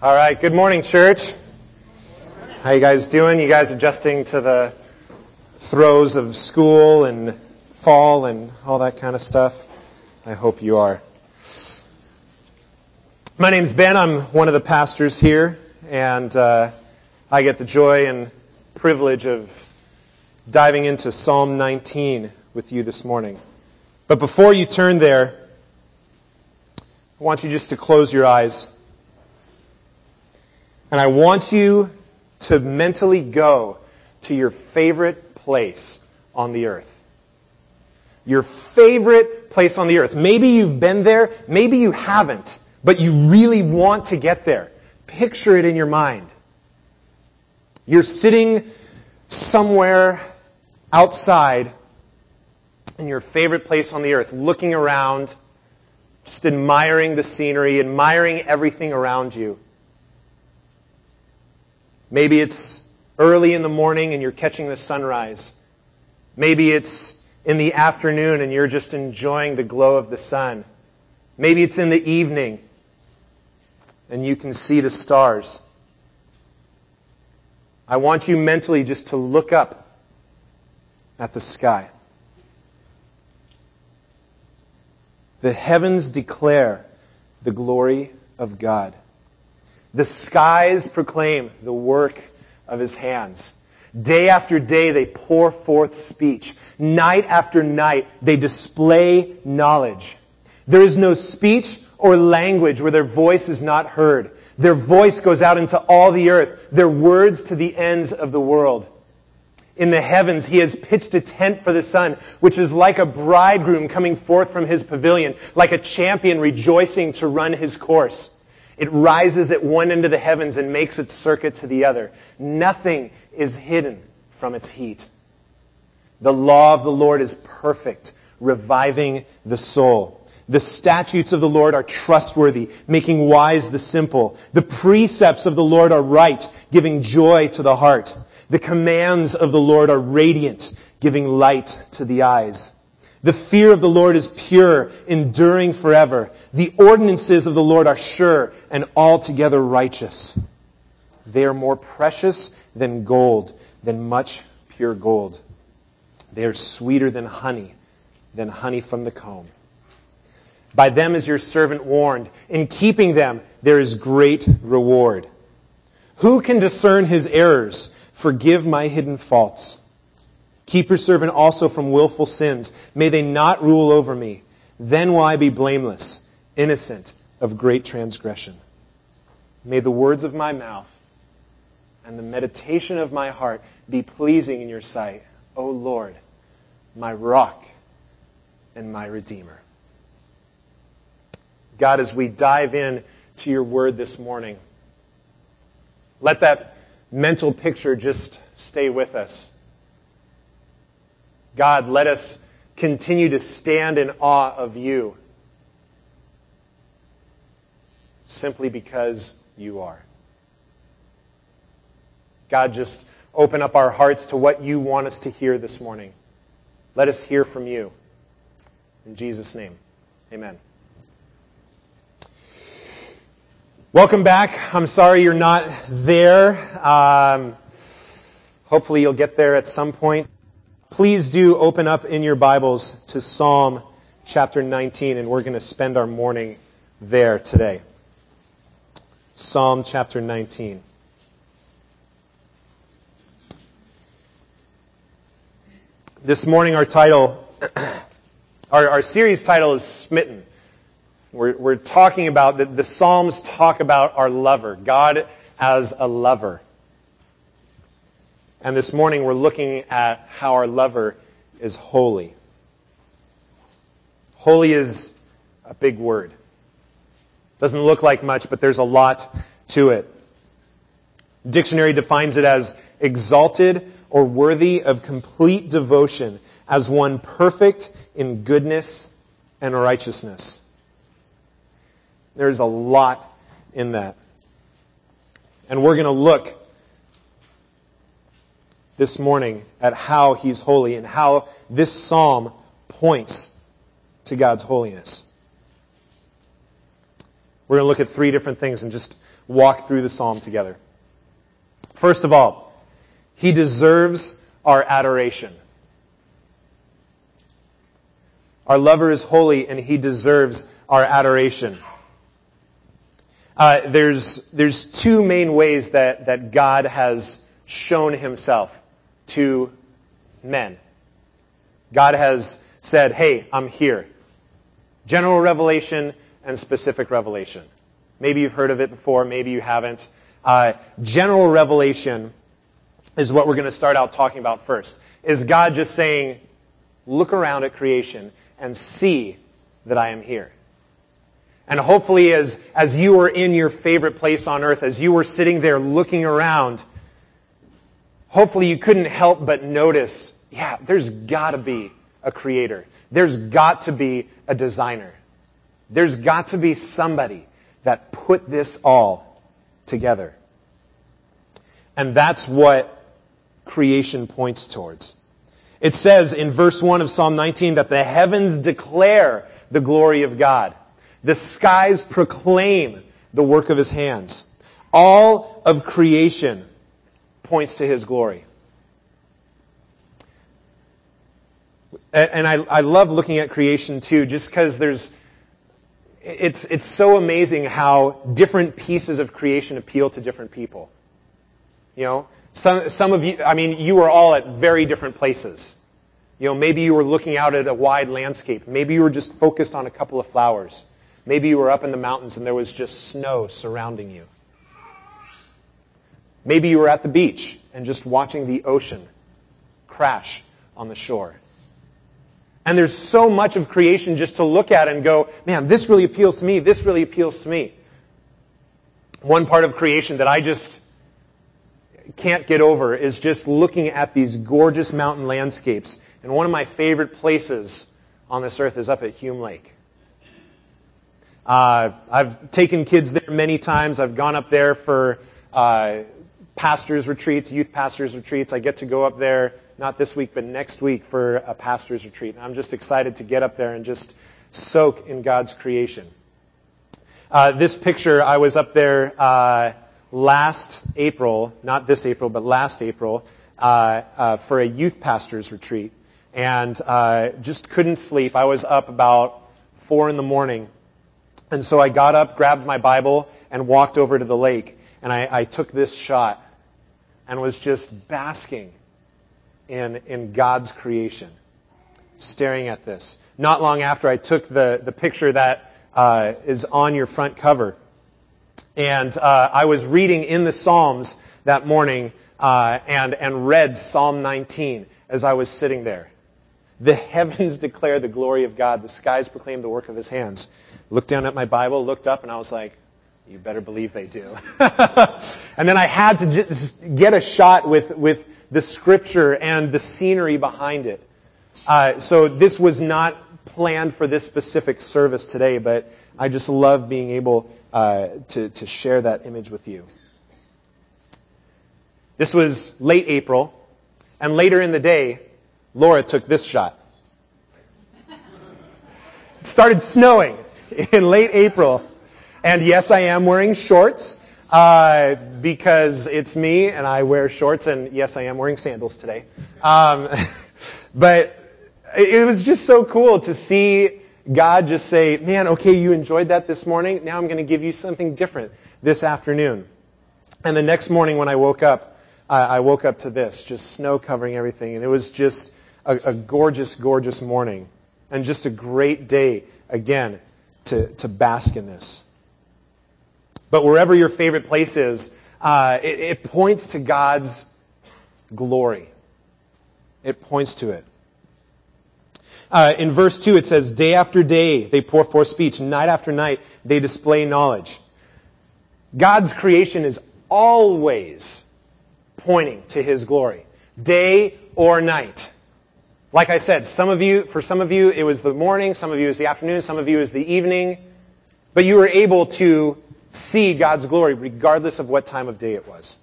All right, good morning, church. How you guys doing? You guys adjusting to the throes of school and fall and all that kind of stuff? I hope you are. My name's Ben. I'm one of the pastors here, and uh, I get the joy and privilege of diving into Psalm 19 with you this morning. But before you turn there, I want you just to close your eyes. And I want you to mentally go to your favorite place on the earth. Your favorite place on the earth. Maybe you've been there, maybe you haven't, but you really want to get there. Picture it in your mind. You're sitting somewhere outside in your favorite place on the earth, looking around, just admiring the scenery, admiring everything around you. Maybe it's early in the morning and you're catching the sunrise. Maybe it's in the afternoon and you're just enjoying the glow of the sun. Maybe it's in the evening and you can see the stars. I want you mentally just to look up at the sky. The heavens declare the glory of God. The skies proclaim the work of his hands. Day after day they pour forth speech. Night after night they display knowledge. There is no speech or language where their voice is not heard. Their voice goes out into all the earth, their words to the ends of the world. In the heavens, he has pitched a tent for the sun, which is like a bridegroom coming forth from his pavilion, like a champion rejoicing to run his course. It rises at one end of the heavens and makes its circuit to the other. Nothing is hidden from its heat. The law of the Lord is perfect, reviving the soul. The statutes of the Lord are trustworthy, making wise the simple. The precepts of the Lord are right, giving joy to the heart. The commands of the Lord are radiant, giving light to the eyes. The fear of the Lord is pure, enduring forever. The ordinances of the Lord are sure and altogether righteous. They are more precious than gold, than much pure gold. They are sweeter than honey, than honey from the comb. By them is your servant warned. In keeping them, there is great reward. Who can discern his errors? Forgive my hidden faults. Keep your servant also from willful sins. May they not rule over me. Then will I be blameless, innocent of great transgression. May the words of my mouth and the meditation of my heart be pleasing in your sight, O Lord, my rock and my redeemer. God, as we dive in to your word this morning, let that mental picture just stay with us. God, let us continue to stand in awe of you simply because you are. God, just open up our hearts to what you want us to hear this morning. Let us hear from you. In Jesus' name, amen. Welcome back. I'm sorry you're not there. Um, hopefully you'll get there at some point. Please do open up in your Bibles to Psalm chapter 19, and we're going to spend our morning there today. Psalm chapter 19. This morning our title, our, our series title is Smitten. We're, we're talking about that the Psalms talk about our lover, God as a lover. And this morning we're looking at how our lover is holy. Holy is a big word. Doesn't look like much, but there's a lot to it. Dictionary defines it as exalted or worthy of complete devotion as one perfect in goodness and righteousness. There's a lot in that. And we're going to look this morning at how he's holy and how this psalm points to God's holiness. We're going to look at three different things and just walk through the psalm together. First of all, he deserves our adoration. Our lover is holy and he deserves our adoration. Uh, there's, there's two main ways that, that God has shown himself to men. God has said, hey, I'm here. General revelation and specific revelation. Maybe you've heard of it before, maybe you haven't. Uh, general revelation is what we're going to start out talking about first. Is God just saying, look around at creation and see that I am here. And hopefully as, as you were in your favorite place on earth, as you were sitting there looking around, hopefully you couldn't help but notice, yeah, there's gotta be a creator. There's got to be a designer. There's got to be somebody that put this all together. And that's what creation points towards. It says in verse 1 of Psalm 19 that the heavens declare the glory of God. The skies proclaim the work of his hands. All of creation points to his glory. And I, I love looking at creation too, just because there's, it's, it's so amazing how different pieces of creation appeal to different people. You know, some, some of you, I mean, you were all at very different places. You know, maybe you were looking out at a wide landscape. Maybe you were just focused on a couple of flowers. Maybe you were up in the mountains and there was just snow surrounding you. Maybe you were at the beach and just watching the ocean crash on the shore. And there's so much of creation just to look at and go, man, this really appeals to me. This really appeals to me. One part of creation that I just can't get over is just looking at these gorgeous mountain landscapes. And one of my favorite places on this earth is up at Hume Lake. Uh, I've taken kids there many times. I've gone up there for uh, pastors retreats, youth pastors retreats. I get to go up there not this week, but next week for a pastors retreat. And I'm just excited to get up there and just soak in God's creation. Uh, this picture, I was up there uh, last April, not this April, but last April, uh, uh, for a youth pastors retreat, and uh, just couldn't sleep. I was up about four in the morning, and so I got up, grabbed my Bible, and walked over to the lake, and I, I took this shot, and was just basking in in God's creation, staring at this. Not long after I took the the picture that uh, is on your front cover and uh, I was reading in the Psalms that morning uh, and, and read Psalm 19 as I was sitting there. The heavens declare the glory of God. The skies proclaim the work of his hands. Looked down at my Bible, looked up, and I was like, you better believe they do. and then I had to just get a shot with, with the scripture and the scenery behind it. Uh, so this was not planned for this specific service today, but I just love being able uh, to, to share that image with you. This was late April, and later in the day, Laura took this shot. It started snowing in late April, and yes, I am wearing shorts uh, because it's me and I wear shorts, and yes, I am wearing sandals today. Um, but it was just so cool to see God just say, man, okay, you enjoyed that this morning. Now I'm going to give you something different this afternoon. And the next morning when I woke up, I woke up to this, just snow covering everything. And it was just a, a gorgeous, gorgeous morning. And just a great day, again, to, to bask in this. But wherever your favorite place is, uh, it, it points to God's glory. It points to it. Uh, in verse 2 it says, Day after day they pour forth speech, night after night they display knowledge. God's creation is always pointing to His glory. Day or night. Like I said, some of you, for some of you it was the morning, some of you it was the afternoon, some of you it was the evening. But you were able to see God's glory regardless of what time of day it was.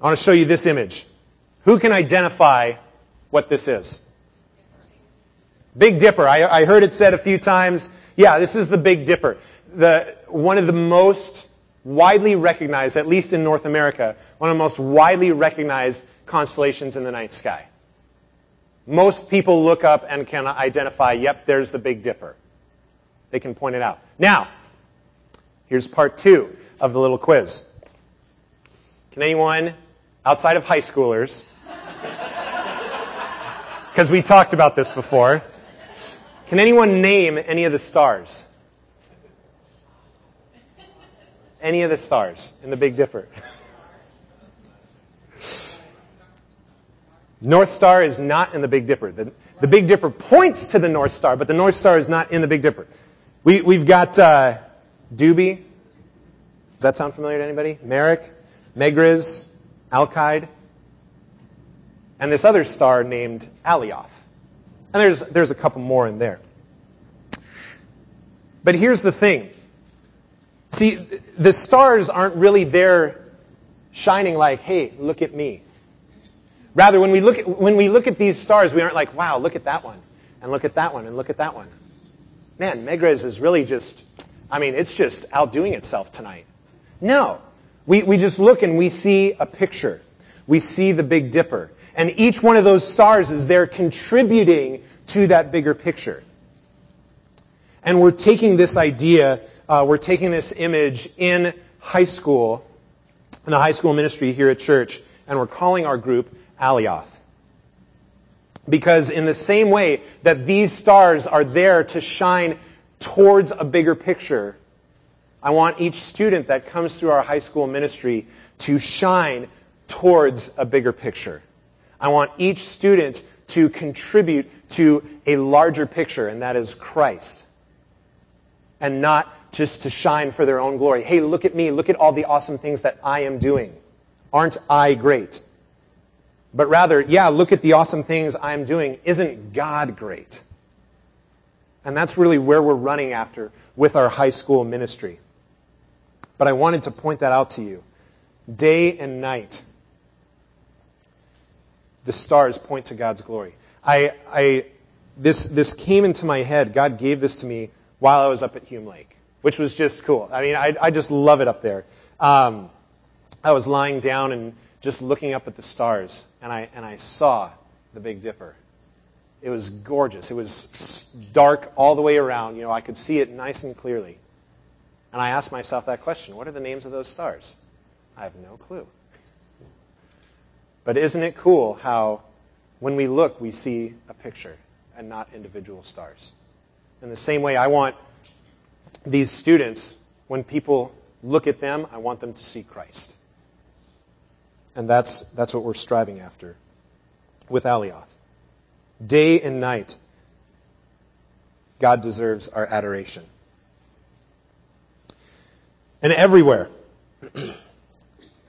I want to show you this image. Who can identify what this is? Big Dipper. I, I heard it said a few times. Yeah, this is the Big Dipper. the, one of the most widely recognized, at least in North America, one of the most widely recognized constellations in the night sky. Most people look up and can identify, yep, there's the Big Dipper. They can point it out. Now, here's part two of the little quiz. Can anyone, outside of high schoolers, because we talked about this before, can anyone name any of the stars? Any of the stars in the Big Dipper? North Star is not in the Big Dipper. The, the, Big Dipper points to the North Star, but the North Star is not in the Big Dipper. We, we've got uh, Dubhe. Does that sound familiar to anybody? Merak, Megrez, Alkaid, and this other star named Alioth. And there's, there's a couple more in there. But here's the thing. See, the stars aren't really there shining like, hey, look at me. Rather, when we look at, when we look at these stars, we aren't like, wow, look at that one, and look at that one, and look at that one. Man, Megrez is really just, I mean, it's just outdoing itself tonight. No. We, we just look and we see a picture. We see the Big Dipper. And each one of those stars is there contributing to that bigger picture. And we're taking this idea, uh, we're taking this image in high school, in the high school ministry here at church, and we're calling our group Alioth. Because in the same way that these stars are there to shine towards a bigger picture, I want each student that comes through our high school ministry to shine towards a bigger picture. I want each student to contribute to a larger picture, and that is Christ. And not just to shine for their own glory. Hey, look at me. Look at all the awesome things that I am doing. Aren't I great? But rather, yeah, look at the awesome things I'm doing. Isn't God great? And that's really where we're running after with our high school ministry. But I wanted to point that out to you. Day and night, the stars point to God's glory. I, I, this, this came into my head. God gave this to me while I was up at Hume Lake, which was just cool. I mean, I, I just love it up there. Um, I was lying down and just looking up at the stars, and I, and I saw the Big Dipper. It was gorgeous. It was dark all the way around. You know, I could see it nice and clearly. And I asked myself that question what are the names of those stars? I have no clue. But isn't it cool how when we look, we see a picture and not individual stars? In the same way, I want these students, when people look at them, I want them to see Christ. And that's, that's what we're striving after with Alioth. Day and night, God deserves our adoration. And everywhere,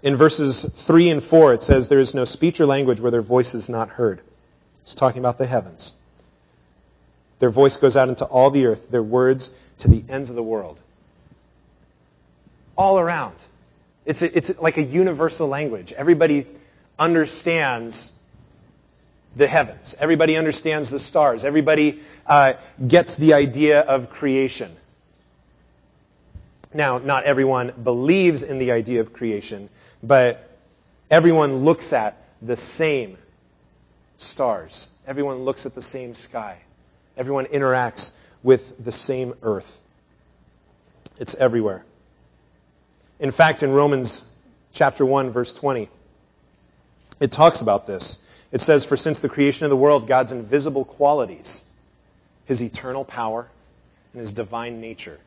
in verses 3 and 4, it says, There is no speech or language where their voice is not heard. It's talking about the heavens. Their voice goes out into all the earth, their words to the ends of the world. All around. It's, a, it's like a universal language. Everybody understands the heavens. Everybody understands the stars. Everybody uh, gets the idea of creation. Now, not everyone believes in the idea of creation, but everyone looks at the same stars. Everyone looks at the same sky. Everyone interacts with the same earth. It's everywhere. In fact, in Romans chapter 1 verse 20, it talks about this. It says, For since the creation of the world, God's invisible qualities, his eternal power, and his divine nature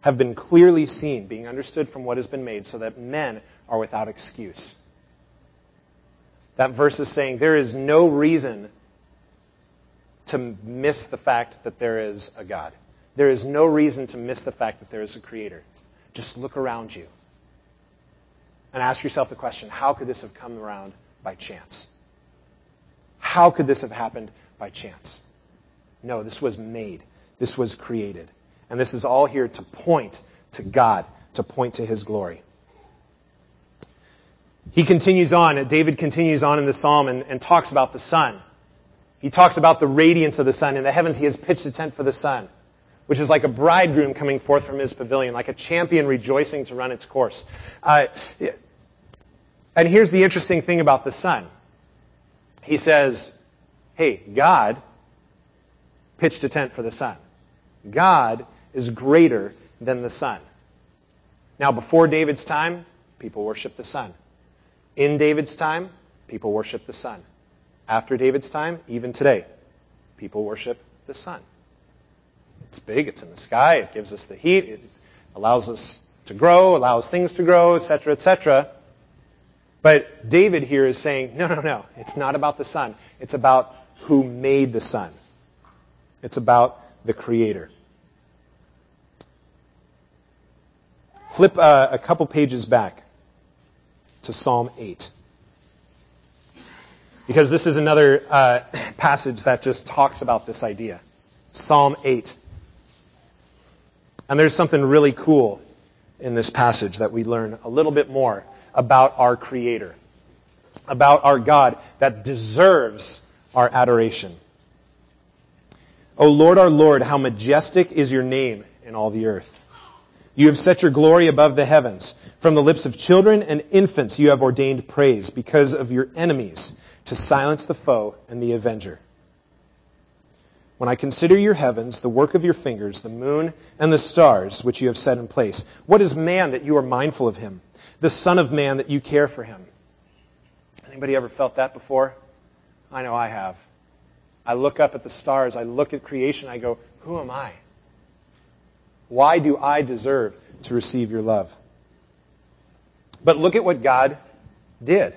have been clearly seen, being understood from what has been made, so that men are without excuse. That verse is saying there is no reason to miss the fact that there is a God. There is no reason to miss the fact that there is a creator. Just look around you and ask yourself the question how could this have come around by chance? How could this have happened by chance? No, this was made. This was created. And this is all here to point to God, to point to His glory. He continues on, David continues on in the psalm and, and talks about the sun. He talks about the radiance of the sun. In the heavens, He has pitched a tent for the sun. which is like a bridegroom coming forth from his pavilion, like a champion rejoicing to run its course. Uh, and here's the interesting thing about the sun. He says, hey, God pitched a tent for the sun. God is greater than the sun. Now, before David's time, people worship the sun. In David's time, people worship the sun. After David's time, even today, people worship the sun. It's big, it's in the sky, it gives us the heat, it allows us to grow, allows things to grow, etc., etc. But David here is saying, no, no, no, it's not about the sun. It's about who made the sun. It's about the Creator. Flip uh, a couple pages back to Psalm 8. Because this is another uh, passage that just talks about this idea. Psalm 8. And there's something really cool in this passage that we learn a little bit more about our Creator, about our God that deserves our adoration. O Lord our Lord, how majestic is your name in all the earth. You have set your glory above the heavens. From the lips of children and infants you have ordained praise because of your enemies to silence the foe and the avenger. When I consider your heavens, the work of your fingers, the moon and the stars which you have set in place, what is man that you are mindful of him? The son of man that you care for him? Anybody ever felt that before? I know I have. I look up at the stars, I look at creation, I go, who am I? Why do I deserve to receive your love? But look at what God did.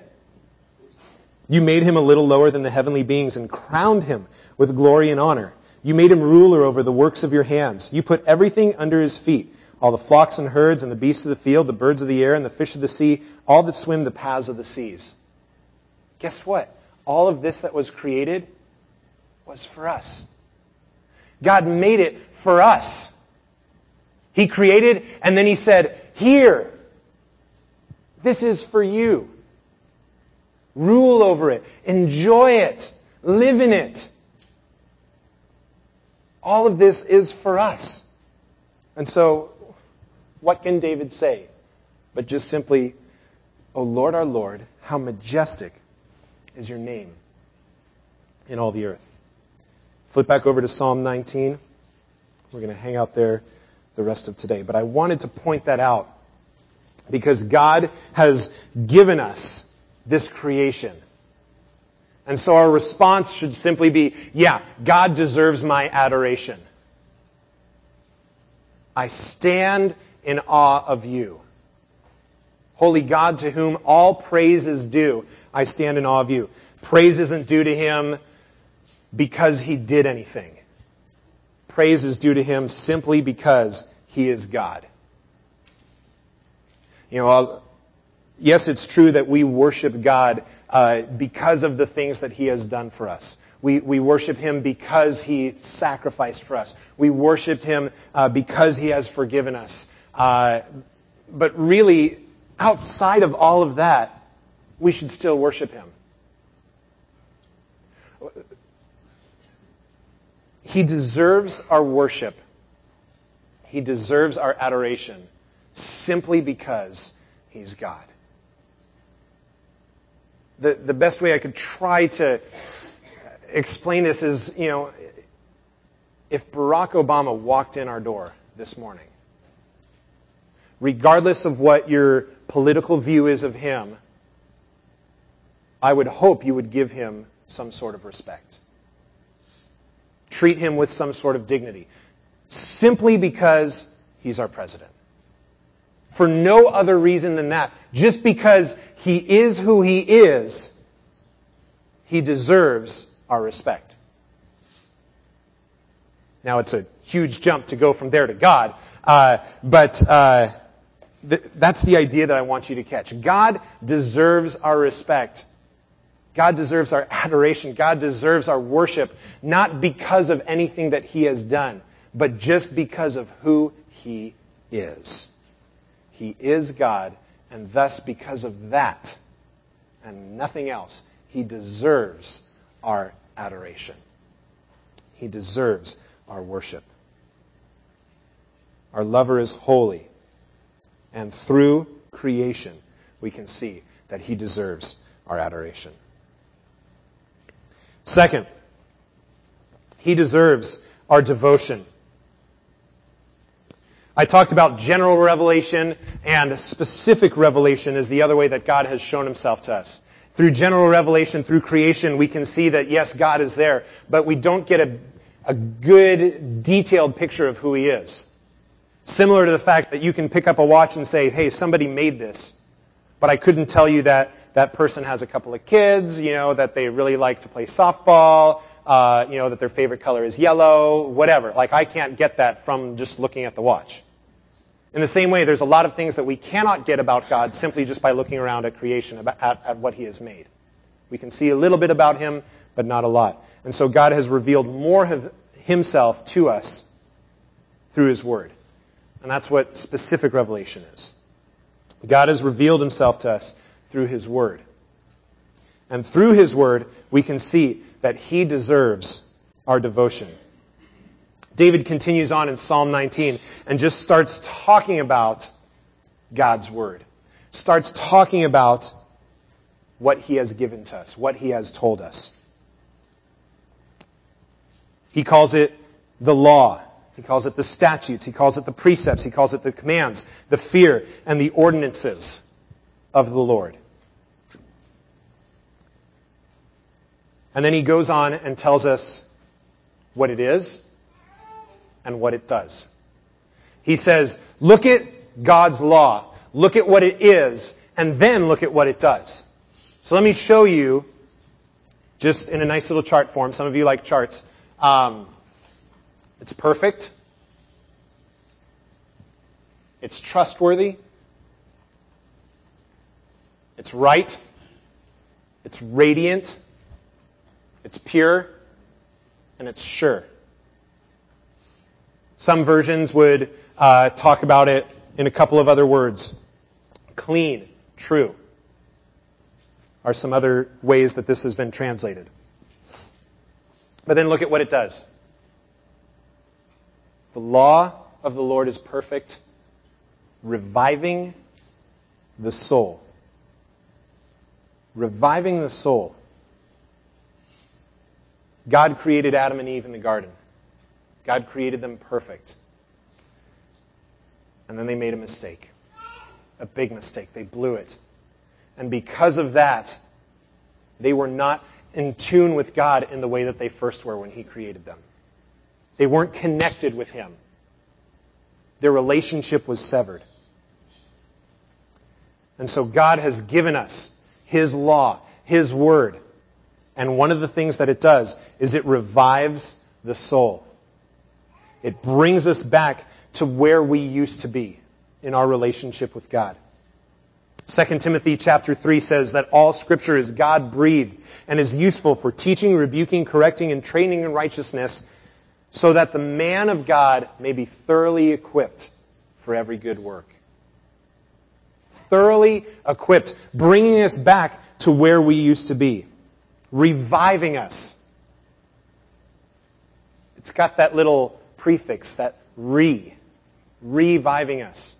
You made him a little lower than the heavenly beings and crowned him with glory and honor. You made him ruler over the works of your hands. You put everything under his feet. All the flocks and herds and the beasts of the field, the birds of the air and the fish of the sea, all that swim the paths of the seas. Guess what? All of this that was created was for us. God made it for us. He created and then he said, here, this is for you. Rule over it. Enjoy it. Live in it. All of this is for us. And so, what can David say? But just simply, O Lord our Lord, how majestic is your name in all the earth. Flip back over to Psalm 19. We're going to hang out there the rest of today. But I wanted to point that out because God has given us this creation. And so our response should simply be, yeah, God deserves my adoration. I stand in awe of you. Holy God to whom all praise is due, I stand in awe of you. Praise isn't due to him because he did anything praise is due to him simply because he is God. You know, yes, it's true that we worship God uh, because of the things that he has done for us. We, we worship him because he sacrificed for us. We worship him uh, because he has forgiven us. Uh, but really, outside of all of that, we should still worship him. He deserves our worship. He deserves our adoration simply because He's God. The, the best way I could try to explain this is, you know, if Barack Obama walked in our door this morning, regardless of what your political view is of him, I would hope you would give him some sort of respect treat him with some sort of dignity. Simply because he's our president. For no other reason than that. Just because he is who he is, he deserves our respect. Now it's a huge jump to go from there to God, uh, but uh, th- that's the idea that I want you to catch. God deserves our respect God deserves our adoration. God deserves our worship, not because of anything that He has done, but just because of who He is. He is God, and thus because of that and nothing else, He deserves our adoration. He deserves our worship. Our lover is holy. And through creation, we can see that he deserves our adoration. Second, he deserves our devotion. I talked about general revelation and specific revelation is the other way that God has shown himself to us. Through general revelation, through creation, we can see that yes, God is there, but we don't get a, a good, detailed picture of who he is. Similar to the fact that you can pick up a watch and say, hey, somebody made this, but I couldn't tell you that that person has a couple of kids, you know, that they really like to play softball, uh, you know, that their favorite color is yellow, whatever. Like I can't get that from just looking at the watch. In the same way, there's a lot of things that we cannot get about God simply just by looking around at creation, at, at what He has made. We can see a little bit about Him, but not a lot. And so God has revealed more of Himself to us through His Word. And that's what specific revelation is. God has revealed Himself to us through His Word. And through His Word, we can see that He deserves our devotion. David continues on in Psalm 19 and just starts talking about God's Word. Starts talking about what He has given to us, what He has told us. He calls it the law. He calls it the statutes. He calls it the precepts. He calls it the commands, the fear, and the ordinances of the Lord. And then he goes on and tells us what it is and what it does. He says, look at God's law, look at what it is, and then look at what it does. So let me show you, just in a nice little chart form, some of you like charts. Um, it's perfect. It's trustworthy. It's right. It's radiant. It's pure. And it's sure. Some versions would uh, talk about it in a couple of other words. Clean, true, are some other ways that this has been translated. But then look at what it does. The law of the Lord is perfect, reviving the soul. Reviving the soul. God created Adam and Eve in the garden. God created them perfect. And then they made a mistake. A big mistake. They blew it. And because of that, they were not in tune with God in the way that they first were when He created them. They weren't connected with Him. Their relationship was severed. And so God has given us His law, His word. And one of the things that it does is it revives the soul. It brings us back to where we used to be in our relationship with God. 2 Timothy chapter 3 says that all scripture is God breathed and is useful for teaching, rebuking, correcting, and training in righteousness so that the man of God may be thoroughly equipped for every good work. Thoroughly equipped, bringing us back to where we used to be, reviving us. It's got that little prefix, that re, reviving us.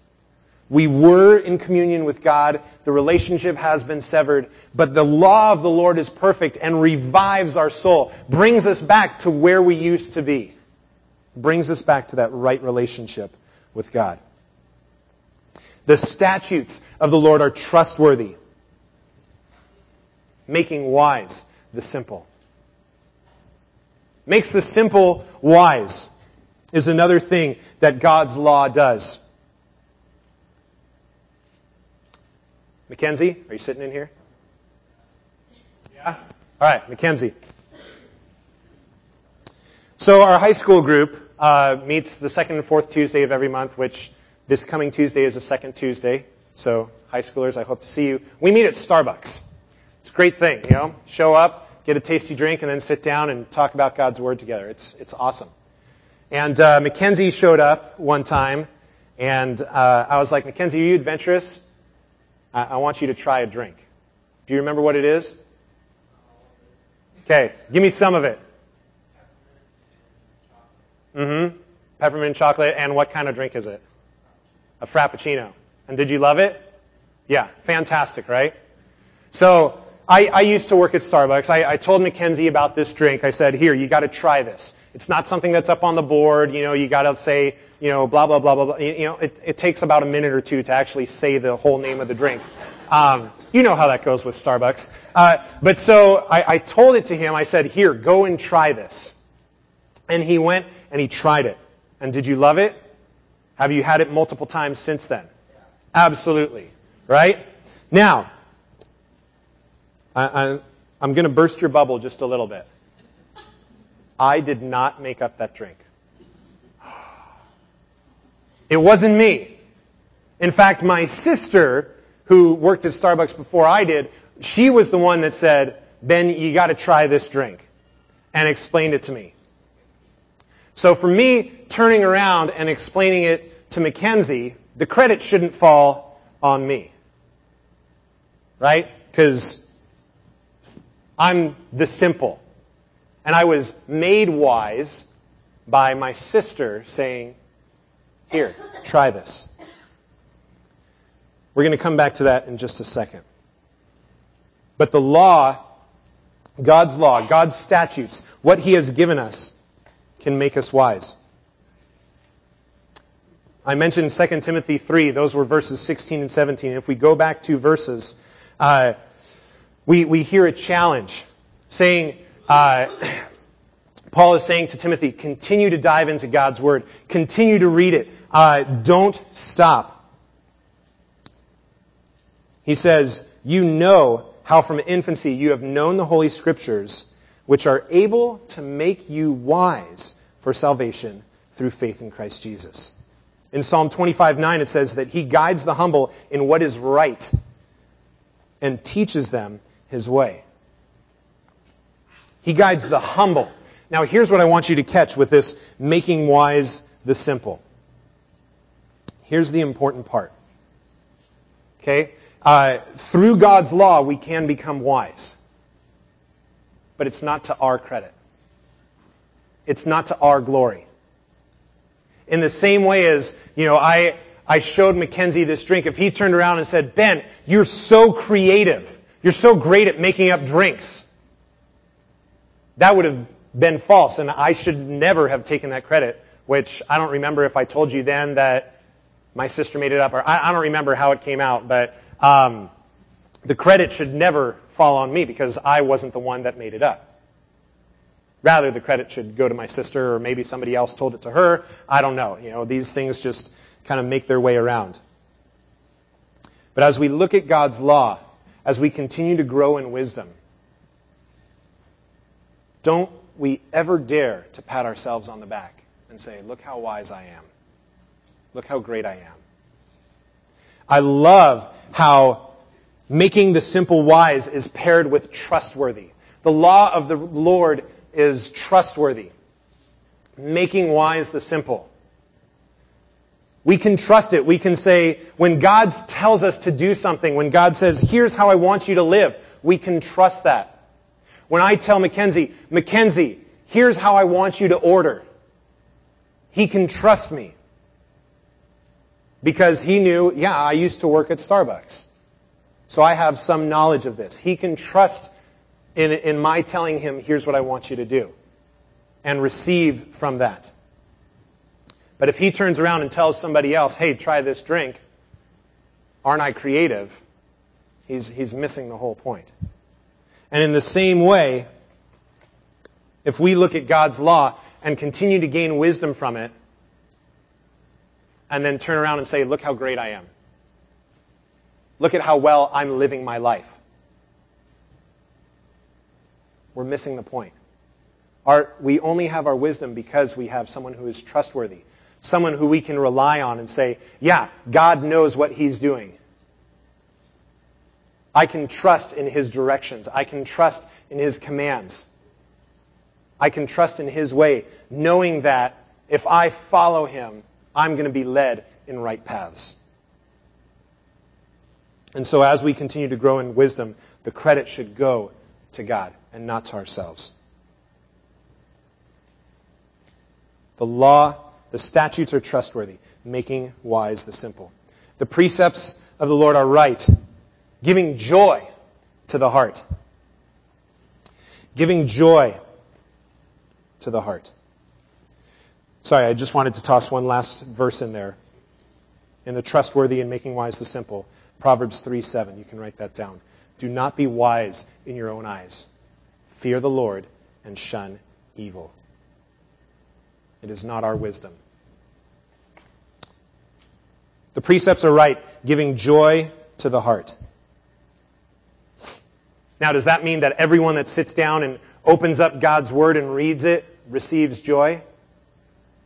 We were in communion with God. The relationship has been severed, but the law of the Lord is perfect and revives our soul, brings us back to where we used to be, brings us back to that right relationship with God. The statutes of the Lord are trustworthy, making wise the simple. Makes the simple wise is another thing that God's law does. Mackenzie, are you sitting in here? Yeah? All right, Mackenzie. So our high school group uh, meets the second and fourth Tuesday of every month, which this coming Tuesday is the second Tuesday. So high schoolers, I hope to see you. We meet at Starbucks. It's a great thing, you know. Show up, get a tasty drink, and then sit down and talk about God's Word together. It's, it's awesome. And uh, Mackenzie showed up one time, and uh, I was like, Mackenzie, are you adventurous? I-, I want you to try a drink. Do you remember what it is? Okay, give me some of it. Mm-hmm. Peppermint chocolate, and what kind of drink is it? A Frappuccino. And did you love it? Yeah, fantastic, right? So, I, I used to work at Starbucks. I, I told Mackenzie about this drink. I said, here, you gotta try this. It's not something that's up on the board. You know, you gotta say, you know, blah, blah, blah, blah, blah. You know, it, it takes about a minute or two to actually say the whole name of the drink. Um, you know how that goes with Starbucks. Uh, but so I, I told it to him. I said, here, go and try this. And he went and he tried it. And did you love it? Have you had it multiple times since then? Absolutely. Right? Now, I, am going to burst your bubble just a little bit. I did not make up that drink. It wasn't me. In fact, my sister, who worked at Starbucks before I did, she was the one that said, Ben, you gotta try this drink. And explained it to me. So for me, turning around and explaining it to Mackenzie, the credit shouldn't fall on me. Right? Because I'm the simple. And I was made wise by my sister saying, here, try this. We're going to come back to that in just a second. But the law, God's law, God's statutes, what He has given us, can make us wise. I mentioned 2 Timothy 3. Those were verses 16 and 17. If we go back two verses, uh, we, we hear a challenge saying, uh, Paul is saying to Timothy, continue to dive into God's Word. Continue to read it. Uh, don't stop. He says, you know how from infancy you have known the Holy Scriptures, which are able to make you wise for salvation through faith in Christ Jesus. In Psalm 25, 9 it says that he guides the humble in what is right and teaches them his way. He guides the humble. Now here's what I want you to catch with this making wise the simple. Here's the important part. Okay? Uh, through God's law, we can become wise. But it's not to our credit. It's not to our glory. In the same way as, you know, I, I showed Mackenzie this drink, if he turned around and said, Ben, you're so creative. You're so great at making up drinks. That would have been false, and I should never have taken that credit, which I don't remember if I told you then that my sister made it up, or I, I don't remember how it came out, but um, the credit should never fall on me because I wasn't the one that made it up. Rather, the credit should go to my sister, or maybe somebody else told it to her. I don't know. You know, these things just kind of make their way around. But as we look at God's law, as we continue to grow in wisdom, don't we ever dare to pat ourselves on the back and say, look how wise I am. Look how great I am. I love how making the simple wise is paired with trustworthy. The law of the Lord is trustworthy. Making wise the simple. We can trust it. We can say, when God tells us to do something, when God says, here's how I want you to live, we can trust that. When I tell Mackenzie, Mackenzie, here's how I want you to order, he can trust me. Because he knew, yeah, I used to work at Starbucks. So I have some knowledge of this. He can trust in, in my telling him, here's what I want you to do. And receive from that. But if he turns around and tells somebody else, hey, try this drink, aren't I creative? He's, he's missing the whole point. And in the same way, if we look at God's law and continue to gain wisdom from it, and then turn around and say, look how great I am. Look at how well I'm living my life. We're missing the point. Our, we only have our wisdom because we have someone who is trustworthy. Someone who we can rely on and say, yeah, God knows what He's doing. I can trust in His directions. I can trust in His commands. I can trust in His way, knowing that if I follow Him, I'm going to be led in right paths. And so as we continue to grow in wisdom, the credit should go to God and not to ourselves. The law The statutes are trustworthy, making wise the simple. The precepts of the Lord are right, giving joy to the heart. Giving joy to the heart. Sorry, I just wanted to toss one last verse in there. In the trustworthy and making wise the simple. Proverbs 3 7. You can write that down. Do not be wise in your own eyes. Fear the Lord and shun evil. It is not our wisdom. The precepts are right, giving joy to the heart. Now, does that mean that everyone that sits down and opens up God's Word and reads it receives joy?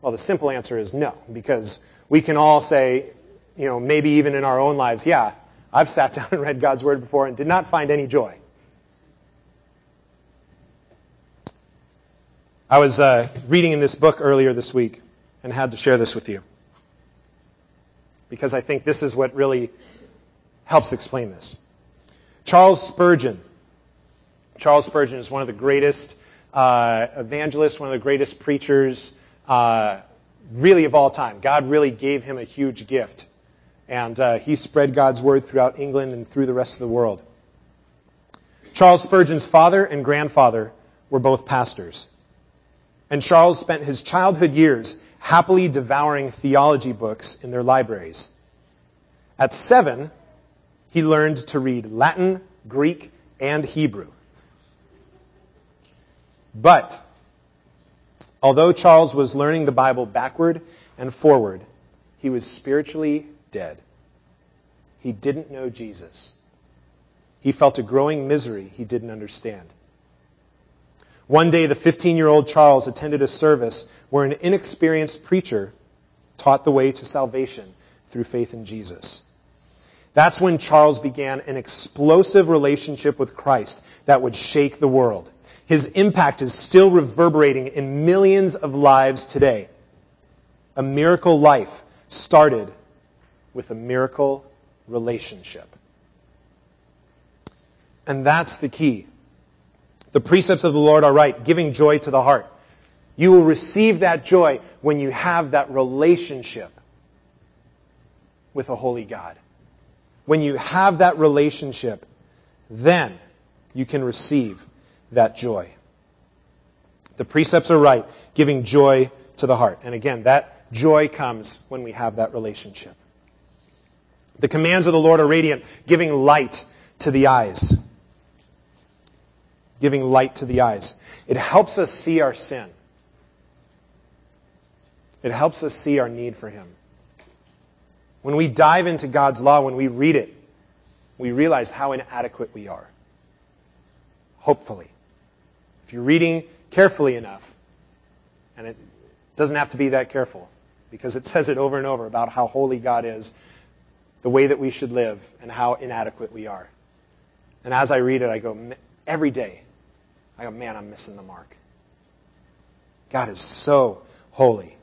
Well, the simple answer is no, because we can all say, you know, maybe even in our own lives, yeah, I've sat down and read God's Word before and did not find any joy. I was uh, reading in this book earlier this week and had to share this with you because I think this is what really helps explain this. Charles Spurgeon. Charles Spurgeon is one of the greatest uh, evangelists, one of the greatest preachers, uh, really of all time. God really gave him a huge gift. And uh, he spread God's word throughout England and through the rest of the world. Charles Spurgeon's father and grandfather were both pastors. And Charles spent his childhood years happily devouring theology books in their libraries. At seven, he learned to read Latin, Greek, and Hebrew. But, although Charles was learning the Bible backward and forward, he was spiritually dead. He didn't know Jesus. He felt a growing misery he didn't understand. One day, the 15 year old Charles attended a service where an inexperienced preacher taught the way to salvation through faith in Jesus. That's when Charles began an explosive relationship with Christ that would shake the world. His impact is still reverberating in millions of lives today. A miracle life started with a miracle relationship. And that's the key. The precepts of the Lord are right, giving joy to the heart. You will receive that joy when you have that relationship with a holy God. When you have that relationship, then you can receive that joy. The precepts are right, giving joy to the heart. And again, that joy comes when we have that relationship. The commands of the Lord are radiant, giving light to the eyes giving light to the eyes. It helps us see our sin. It helps us see our need for Him. When we dive into God's law, when we read it, we realize how inadequate we are. Hopefully. If you're reading carefully enough, and it doesn't have to be that careful, because it says it over and over about how holy God is, the way that we should live, and how inadequate we are. And as I read it, I go, every day, I go, man, I'm missing the mark. God is so holy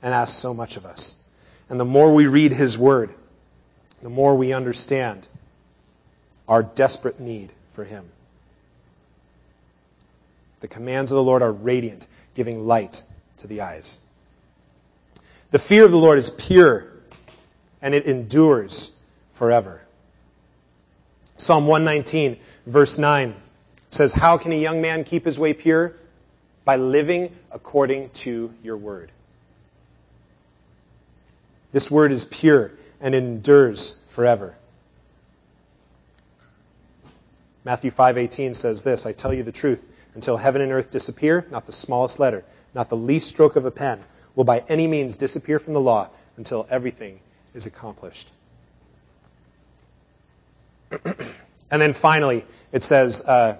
and asks so much of us. And the more we read His Word, the more we understand our desperate need for Him. The commands of the Lord are radiant, giving light to the eyes. The fear of the Lord is pure, and it endures forever. Psalm 119, verse 9 says, How can a young man keep his way pure? By living according to your word. This word is pure and endures forever. Matthew 5:18 says this, I tell you the truth, until heaven and earth disappear, not the smallest letter, not the least stroke of a pen will by any means disappear from the law until everything is accomplished. and then finally, it says, uh,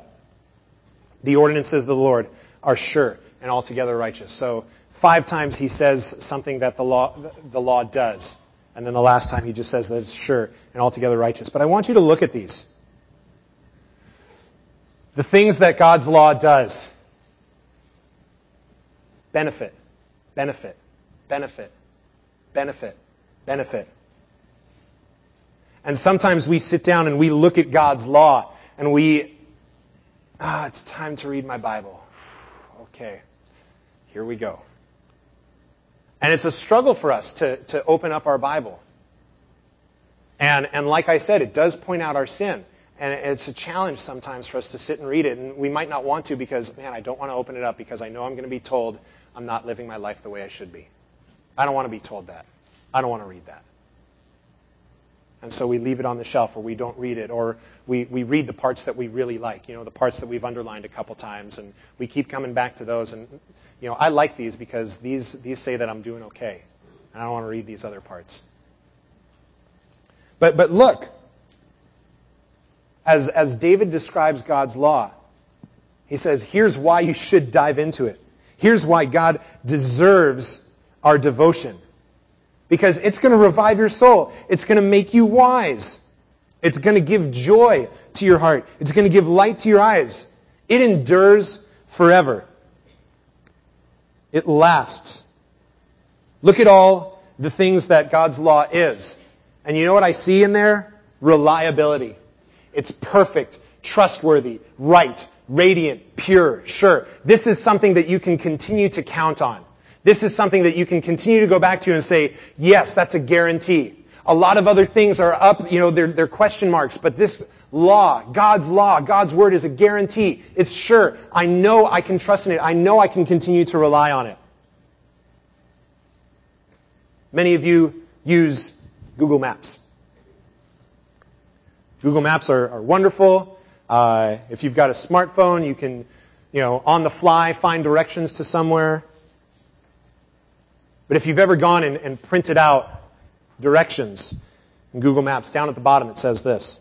the ordinances of the Lord are sure and altogether righteous. So five times he says something that the law, the law does. And then the last time he just says that it's sure and altogether righteous. But I want you to look at these. The things that God's law does. Benefit, benefit, benefit, benefit, benefit. And sometimes we sit down and we look at God's law and we Ah, it's time to read my Bible. Okay, here we go. And it's a struggle for us to, to open up our Bible. And, and like I said, it does point out our sin. And it's a challenge sometimes for us to sit and read it. And we might not want to because, man, I don't want to open it up because I know I'm going to be told I'm not living my life the way I should be. I don't want to be told that. I don't want to read that. And so we leave it on the shelf or we don't read it or we, we read the parts that we really like, you know, the parts that we've underlined a couple times and we keep coming back to those and, you know, I like these because these, these say that I'm doing okay. And I don't want to read these other parts. But, but look, as, as David describes God's law, he says, here's why you should dive into it. Here's why God deserves our devotion. Because it's going to revive your soul. It's going to make you wise. It's going to give joy to your heart. It's going to give light to your eyes. It endures forever. It lasts. Look at all the things that God's law is. And you know what I see in there? Reliability. It's perfect, trustworthy, right, radiant, pure, sure. This is something that you can continue to count on. This is something that you can continue to go back to and say, yes, that's a guarantee. A lot of other things are up, you know, they're, they're question marks, but this law, God's law, God's word is a guarantee. It's sure. I know I can trust in it. I know I can continue to rely on it. Many of you use Google Maps. Google Maps are, are wonderful. Uh, if you've got a smartphone, you can, you know, on the fly find directions to somewhere. But if you've ever gone and, and printed out directions in Google Maps, down at the bottom it says this.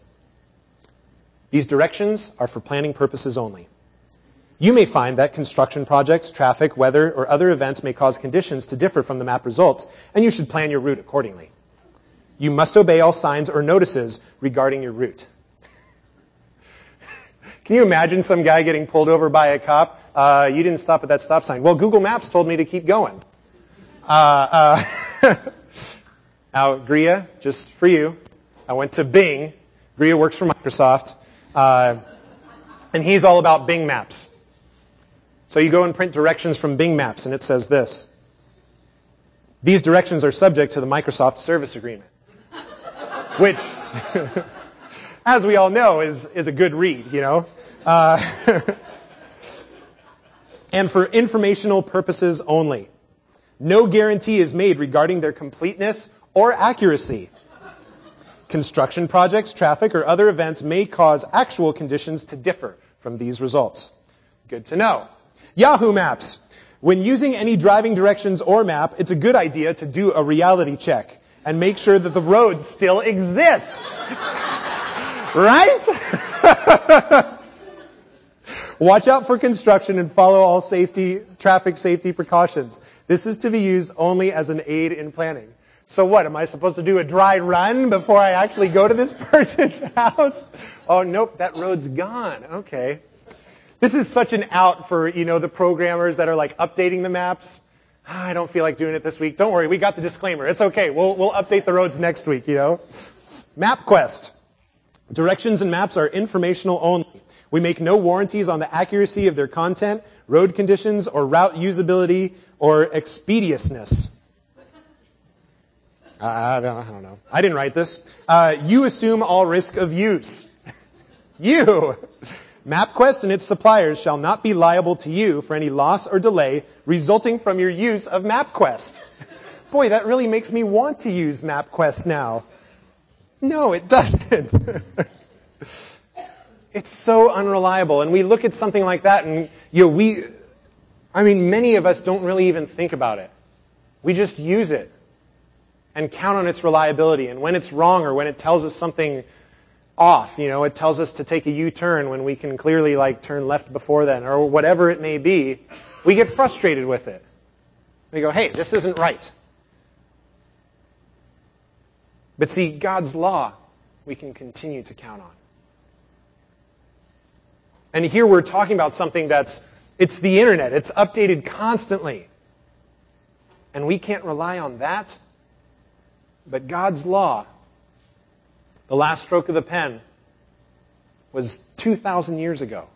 These directions are for planning purposes only. You may find that construction projects, traffic, weather, or other events may cause conditions to differ from the map results, and you should plan your route accordingly. You must obey all signs or notices regarding your route. Can you imagine some guy getting pulled over by a cop? Uh, you didn't stop at that stop sign. Well, Google Maps told me to keep going. Uh, uh, now, Gria, just for you, I went to Bing. Gria works for Microsoft, uh, and he's all about Bing Maps. So you go and print directions from Bing Maps, and it says this. These directions are subject to the Microsoft Service Agreement, which, as we all know, is, is a good read, you know. Uh, and for informational purposes only. No guarantee is made regarding their completeness or accuracy. Construction projects, traffic, or other events may cause actual conditions to differ from these results. Good to know. Yahoo Maps. When using any driving directions or map, it's a good idea to do a reality check and make sure that the road still exists. right? Watch out for construction and follow all safety, traffic safety precautions. This is to be used only as an aid in planning. So what, am I supposed to do a dry run before I actually go to this person's house? Oh nope, that road's gone. Okay. This is such an out for, you know, the programmers that are like updating the maps. Ah, I don't feel like doing it this week. Don't worry, we got the disclaimer. It's okay. We'll, we'll update the roads next week, you know. MapQuest. Directions and maps are informational only. We make no warranties on the accuracy of their content, road conditions, or route usability, or expediousness. I, don't, I don't know. I didn't write this. Uh, you assume all risk of use. you. MapQuest and its suppliers shall not be liable to you for any loss or delay resulting from your use of MapQuest. Boy, that really makes me want to use MapQuest now. No, it doesn't. It's so unreliable. And we look at something like that and, you know, we, I mean, many of us don't really even think about it. We just use it and count on its reliability. And when it's wrong or when it tells us something off, you know, it tells us to take a U-turn when we can clearly like turn left before then or whatever it may be, we get frustrated with it. We go, hey, this isn't right. But see, God's law, we can continue to count on. And here we're talking about something that's, it's the internet. It's updated constantly. And we can't rely on that. But God's law, the last stroke of the pen, was 2,000 years ago.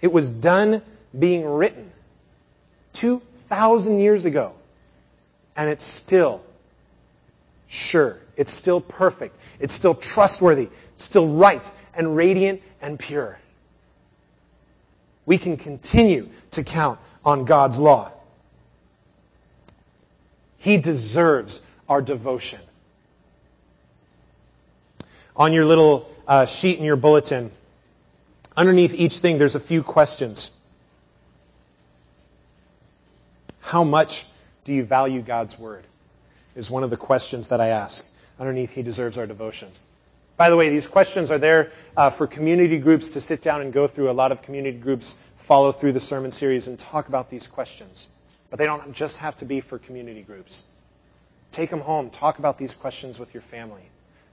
It was done being written 2,000 years ago. And it's still sure. It's still perfect. It's still trustworthy. It's still right and radiant and pure. We can continue to count on God's law. He deserves our devotion. On your little uh, sheet in your bulletin, underneath each thing, there's a few questions. How much do you value God's Word? Is one of the questions that I ask. Underneath, He deserves our devotion. By the way, these questions are there uh, for community groups to sit down and go through. A lot of community groups follow through the sermon series and talk about these questions. But they don't just have to be for community groups. Take them home. Talk about these questions with your family.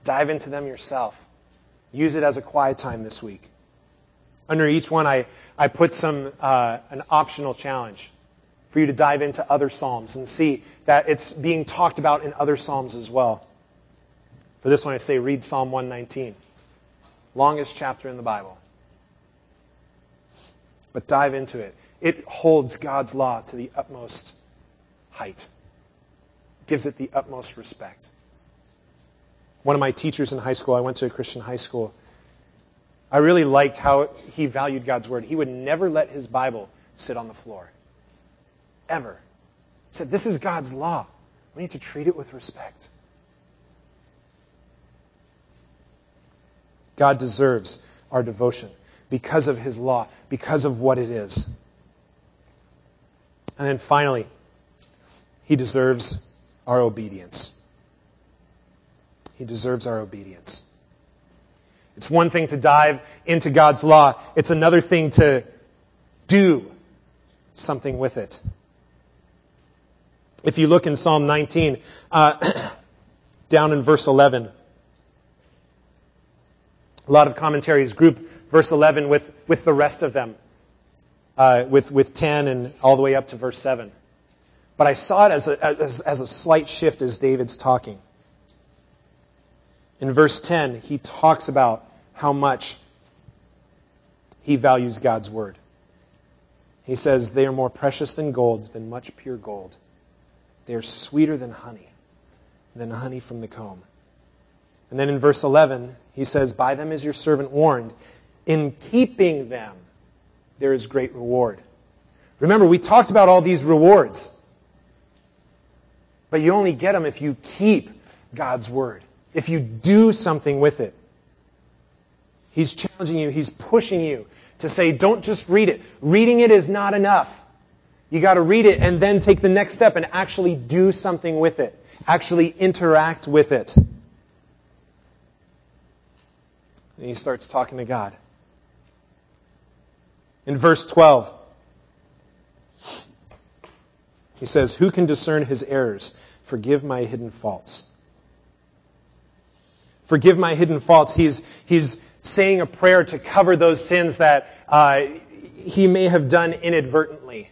Dive into them yourself. Use it as a quiet time this week. Under each one, I, I put some, uh, an optional challenge for you to dive into other Psalms and see that it's being talked about in other Psalms as well. For this one, I say read Psalm 119. Longest chapter in the Bible. But dive into it. It holds God's law to the utmost height. Gives it the utmost respect. One of my teachers in high school, I went to a Christian high school. I really liked how he valued God's word. He would never let his Bible sit on the floor ever. He said, This is God's law. We need to treat it with respect. God deserves our devotion because of his law, because of what it is. And then finally, he deserves our obedience. He deserves our obedience. It's one thing to dive into God's law. It's another thing to do something with it. If you look in Psalm 19, uh, down in verse 11, a lot of commentaries group verse 11 with, with the rest of them, uh, with, with 10 and all the way up to verse 7. But I saw it as a, as, as a slight shift as David's talking. In verse 10, he talks about how much he values God's word. He says, They are more precious than gold, than much pure gold. They are sweeter than honey, than honey from the comb. And then in verse 11, he says, By them is your servant warned. In keeping them, there is great reward. Remember, we talked about all these rewards. But you only get them if you keep God's word, if you do something with it. He's challenging you, he's pushing you to say, don't just read it. Reading it is not enough. You got to read it and then take the next step and actually do something with it. Actually interact with it. And he starts talking to God. In verse 12, he says, Who can discern his errors? Forgive my hidden faults. Forgive my hidden faults. He's, he's saying a prayer to cover those sins that uh, he may have done inadvertently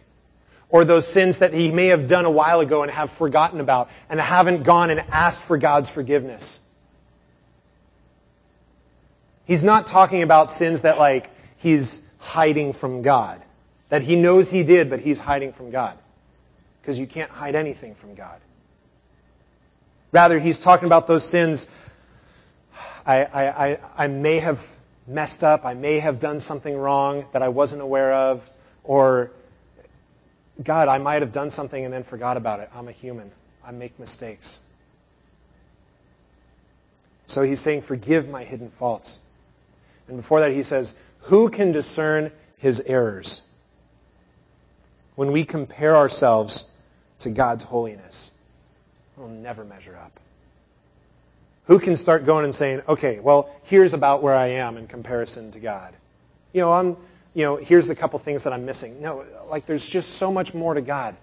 or those sins that he may have done a while ago and have forgotten about and haven't gone and asked for God's forgiveness. He's not talking about sins that like he's hiding from God. That he knows he did, but he's hiding from God. Because you can't hide anything from God. Rather, he's talking about those sins I, I, I, I may have messed up, I may have done something wrong that I wasn't aware of, or God, I might have done something and then forgot about it. I'm a human. I make mistakes. So he's saying, forgive my hidden faults. And before that he says, who can discern his errors? When we compare ourselves to God's holiness, we'll never measure up. Who can start going and saying, okay, well, here's about where I am in comparison to God? You know, I'm, you know, here's the couple things that I'm missing. No, like there's just so much more to God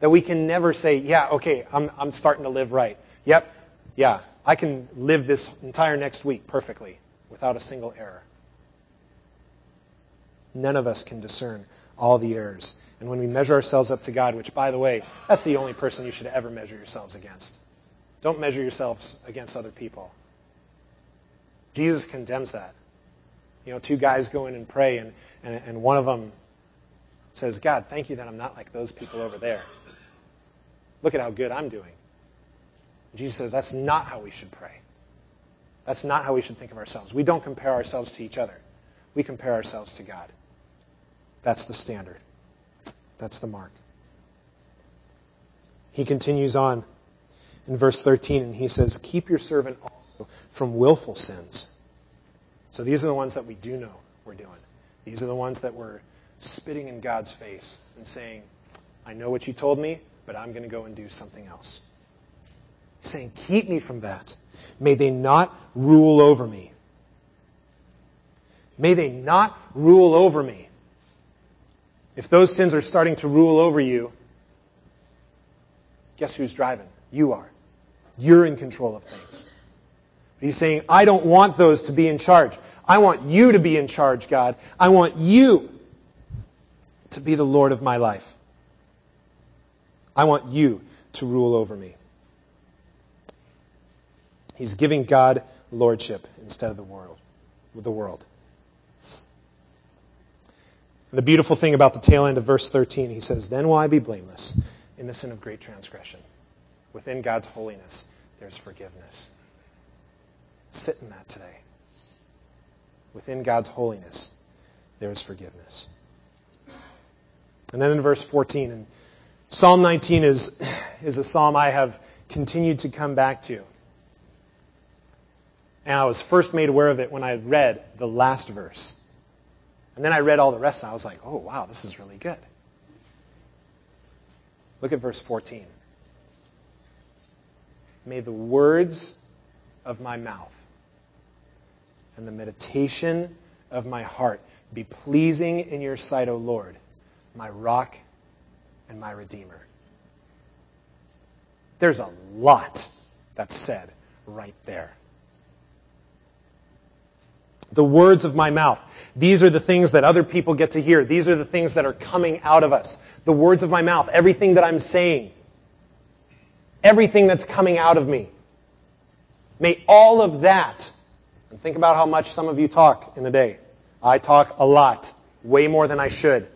that we can never say, yeah, okay, I'm, I'm starting to live right. Yep, yeah, I can live this entire next week perfectly without a single error. None of us can discern all the errors. And when we measure ourselves up to God, which, by the way, that's the only person you should ever measure yourselves against. Don't measure yourselves against other people. Jesus condemns that. You know, two guys go in and pray, and, and, and one of them says, God, thank you that I'm not like those people over there. Look at how good I'm doing. Jesus says that's not how we should pray. That's not how we should think of ourselves. We don't compare ourselves to each other. We compare ourselves to God. That's the standard. That's the mark. He continues on in verse 13 and he says, Keep your servant also from willful sins. So these are the ones that we do know we're doing. These are the ones that we're spitting in God's face and saying, I know what you told me, but I'm going to go and do something else. He's saying, Keep me from that. May they not rule over me. May they not rule over me. If those sins are starting to rule over you, guess who's driving? You are. You're in control of things. He's saying, I don't want those to be in charge. I want you to be in charge, God. I want you to be the Lord of my life. I want you to rule over me. He's giving God lordship instead of the world. The world. the beautiful thing about the tail end of verse 13, he says, Then will I be blameless, innocent of great transgression. Within God's holiness, there's forgiveness. Sit in that today. Within God's holiness, there is forgiveness. And then in verse 14, and Psalm 19 is, is a psalm I have continued to come back to. And I was first made aware of it when I read the last verse. And then I read all the rest and I was like, oh wow, this is really good. Look at verse 14. May the words of my mouth and the meditation of my heart be pleasing in your sight, O Lord, my rock and my redeemer. There's a lot that's said right there. The words of my mouth. These are the things that other people get to hear. These are the things that are coming out of us. The words of my mouth. Everything that I'm saying. Everything that's coming out of me. May all of that, and think about how much some of you talk in a day. I talk a lot. Way more than I should.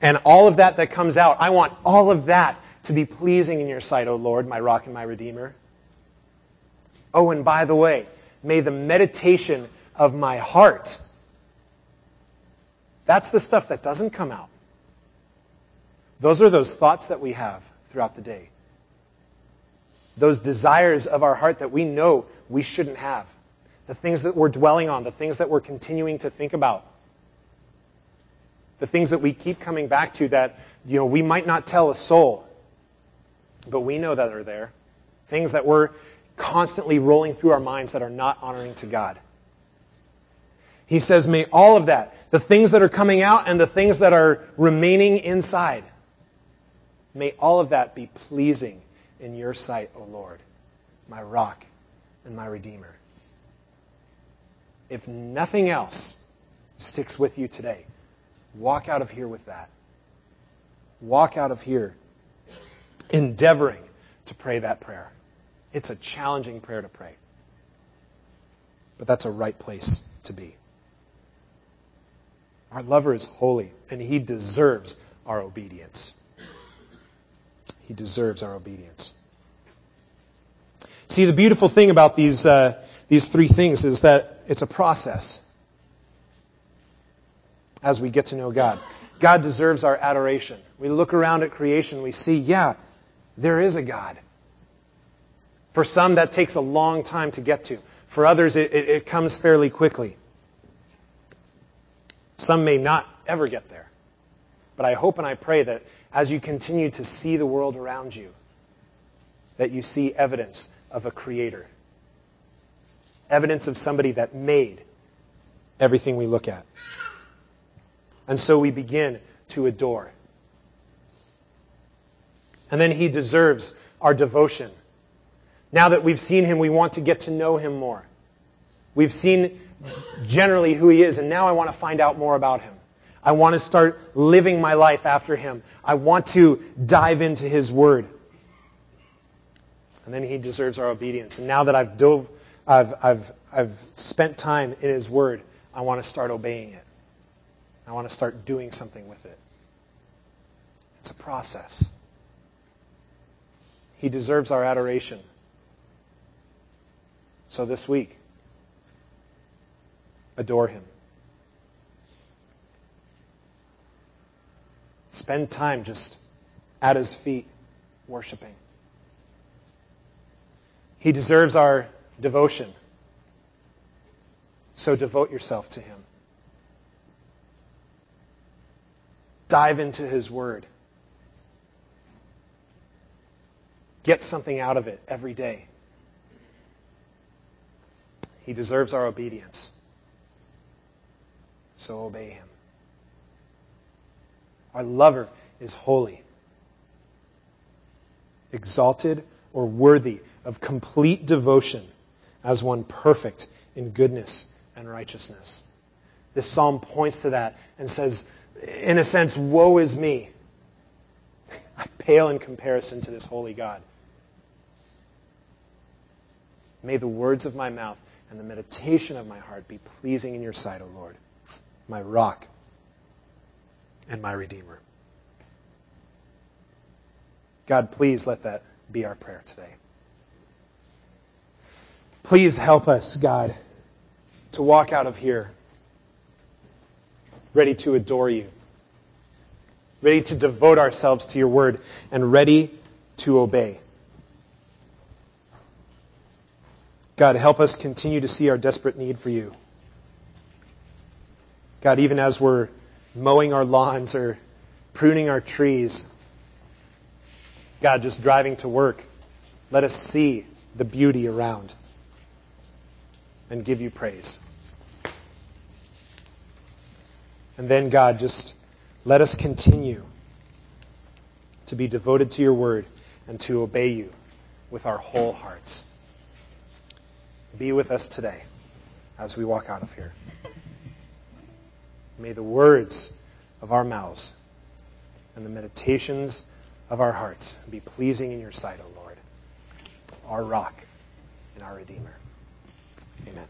And all of that that comes out, I want all of that to be pleasing in your sight, O Lord, my rock and my redeemer. Oh, and by the way, may the meditation of my heart, that's the stuff that doesn't come out. Those are those thoughts that we have throughout the day. Those desires of our heart that we know we shouldn't have. The things that we're dwelling on, the things that we're continuing to think about the things that we keep coming back to that, you know, we might not tell a soul, but we know that are there. Things that we're constantly rolling through our minds that are not honoring to God. He says, may all of that, the things that are coming out and the things that are remaining inside, may all of that be pleasing in your sight, O Lord, my rock and my redeemer. If nothing else sticks with you today, Walk out of here with that. Walk out of here endeavoring to pray that prayer. It's a challenging prayer to pray. But that's a right place to be. Our lover is holy, and he deserves our obedience. He deserves our obedience. See, the beautiful thing about these, uh, these three things is that it's a process as we get to know God. God deserves our adoration. We look around at creation, we see, yeah, there is a God. For some, that takes a long time to get to. For others, it, it, it comes fairly quickly. Some may not ever get there. But I hope and I pray that as you continue to see the world around you, that you see evidence of a creator. Evidence of somebody that made everything we look at. And so we begin to adore. And then he deserves our devotion. Now that we've seen him, we want to get to know him more. We've seen generally who he is, and now I want to find out more about him. I want to start living my life after him. I want to dive into his word. And then he deserves our obedience. And now that I've dove, I've, I've, I've spent time in his word, I want to start obeying it. I want to start doing something with it. It's a process. He deserves our adoration. So this week, adore him. Spend time just at his feet, worshiping. He deserves our devotion. So devote yourself to him. Dive into his word. Get something out of it every day. He deserves our obedience. So obey him. Our lover is holy, exalted, or worthy of complete devotion as one perfect in goodness and righteousness. This psalm points to that and says, in a sense, woe is me. I pale in comparison to this holy God. May the words of my mouth and the meditation of my heart be pleasing in your sight, O Lord, my rock and my redeemer. God, please let that be our prayer today. Please help us, God, to walk out of here ready to adore you, ready to devote ourselves to your word, and ready to obey. God, help us continue to see our desperate need for you. God, even as we're mowing our lawns or pruning our trees, God, just driving to work, let us see the beauty around and give you praise. And then, God, just let us continue to be devoted to your word and to obey you with our whole hearts. Be with us today as we walk out of here. May the words of our mouths and the meditations of our hearts be pleasing in your sight, O Lord, our rock and our Redeemer. Amen.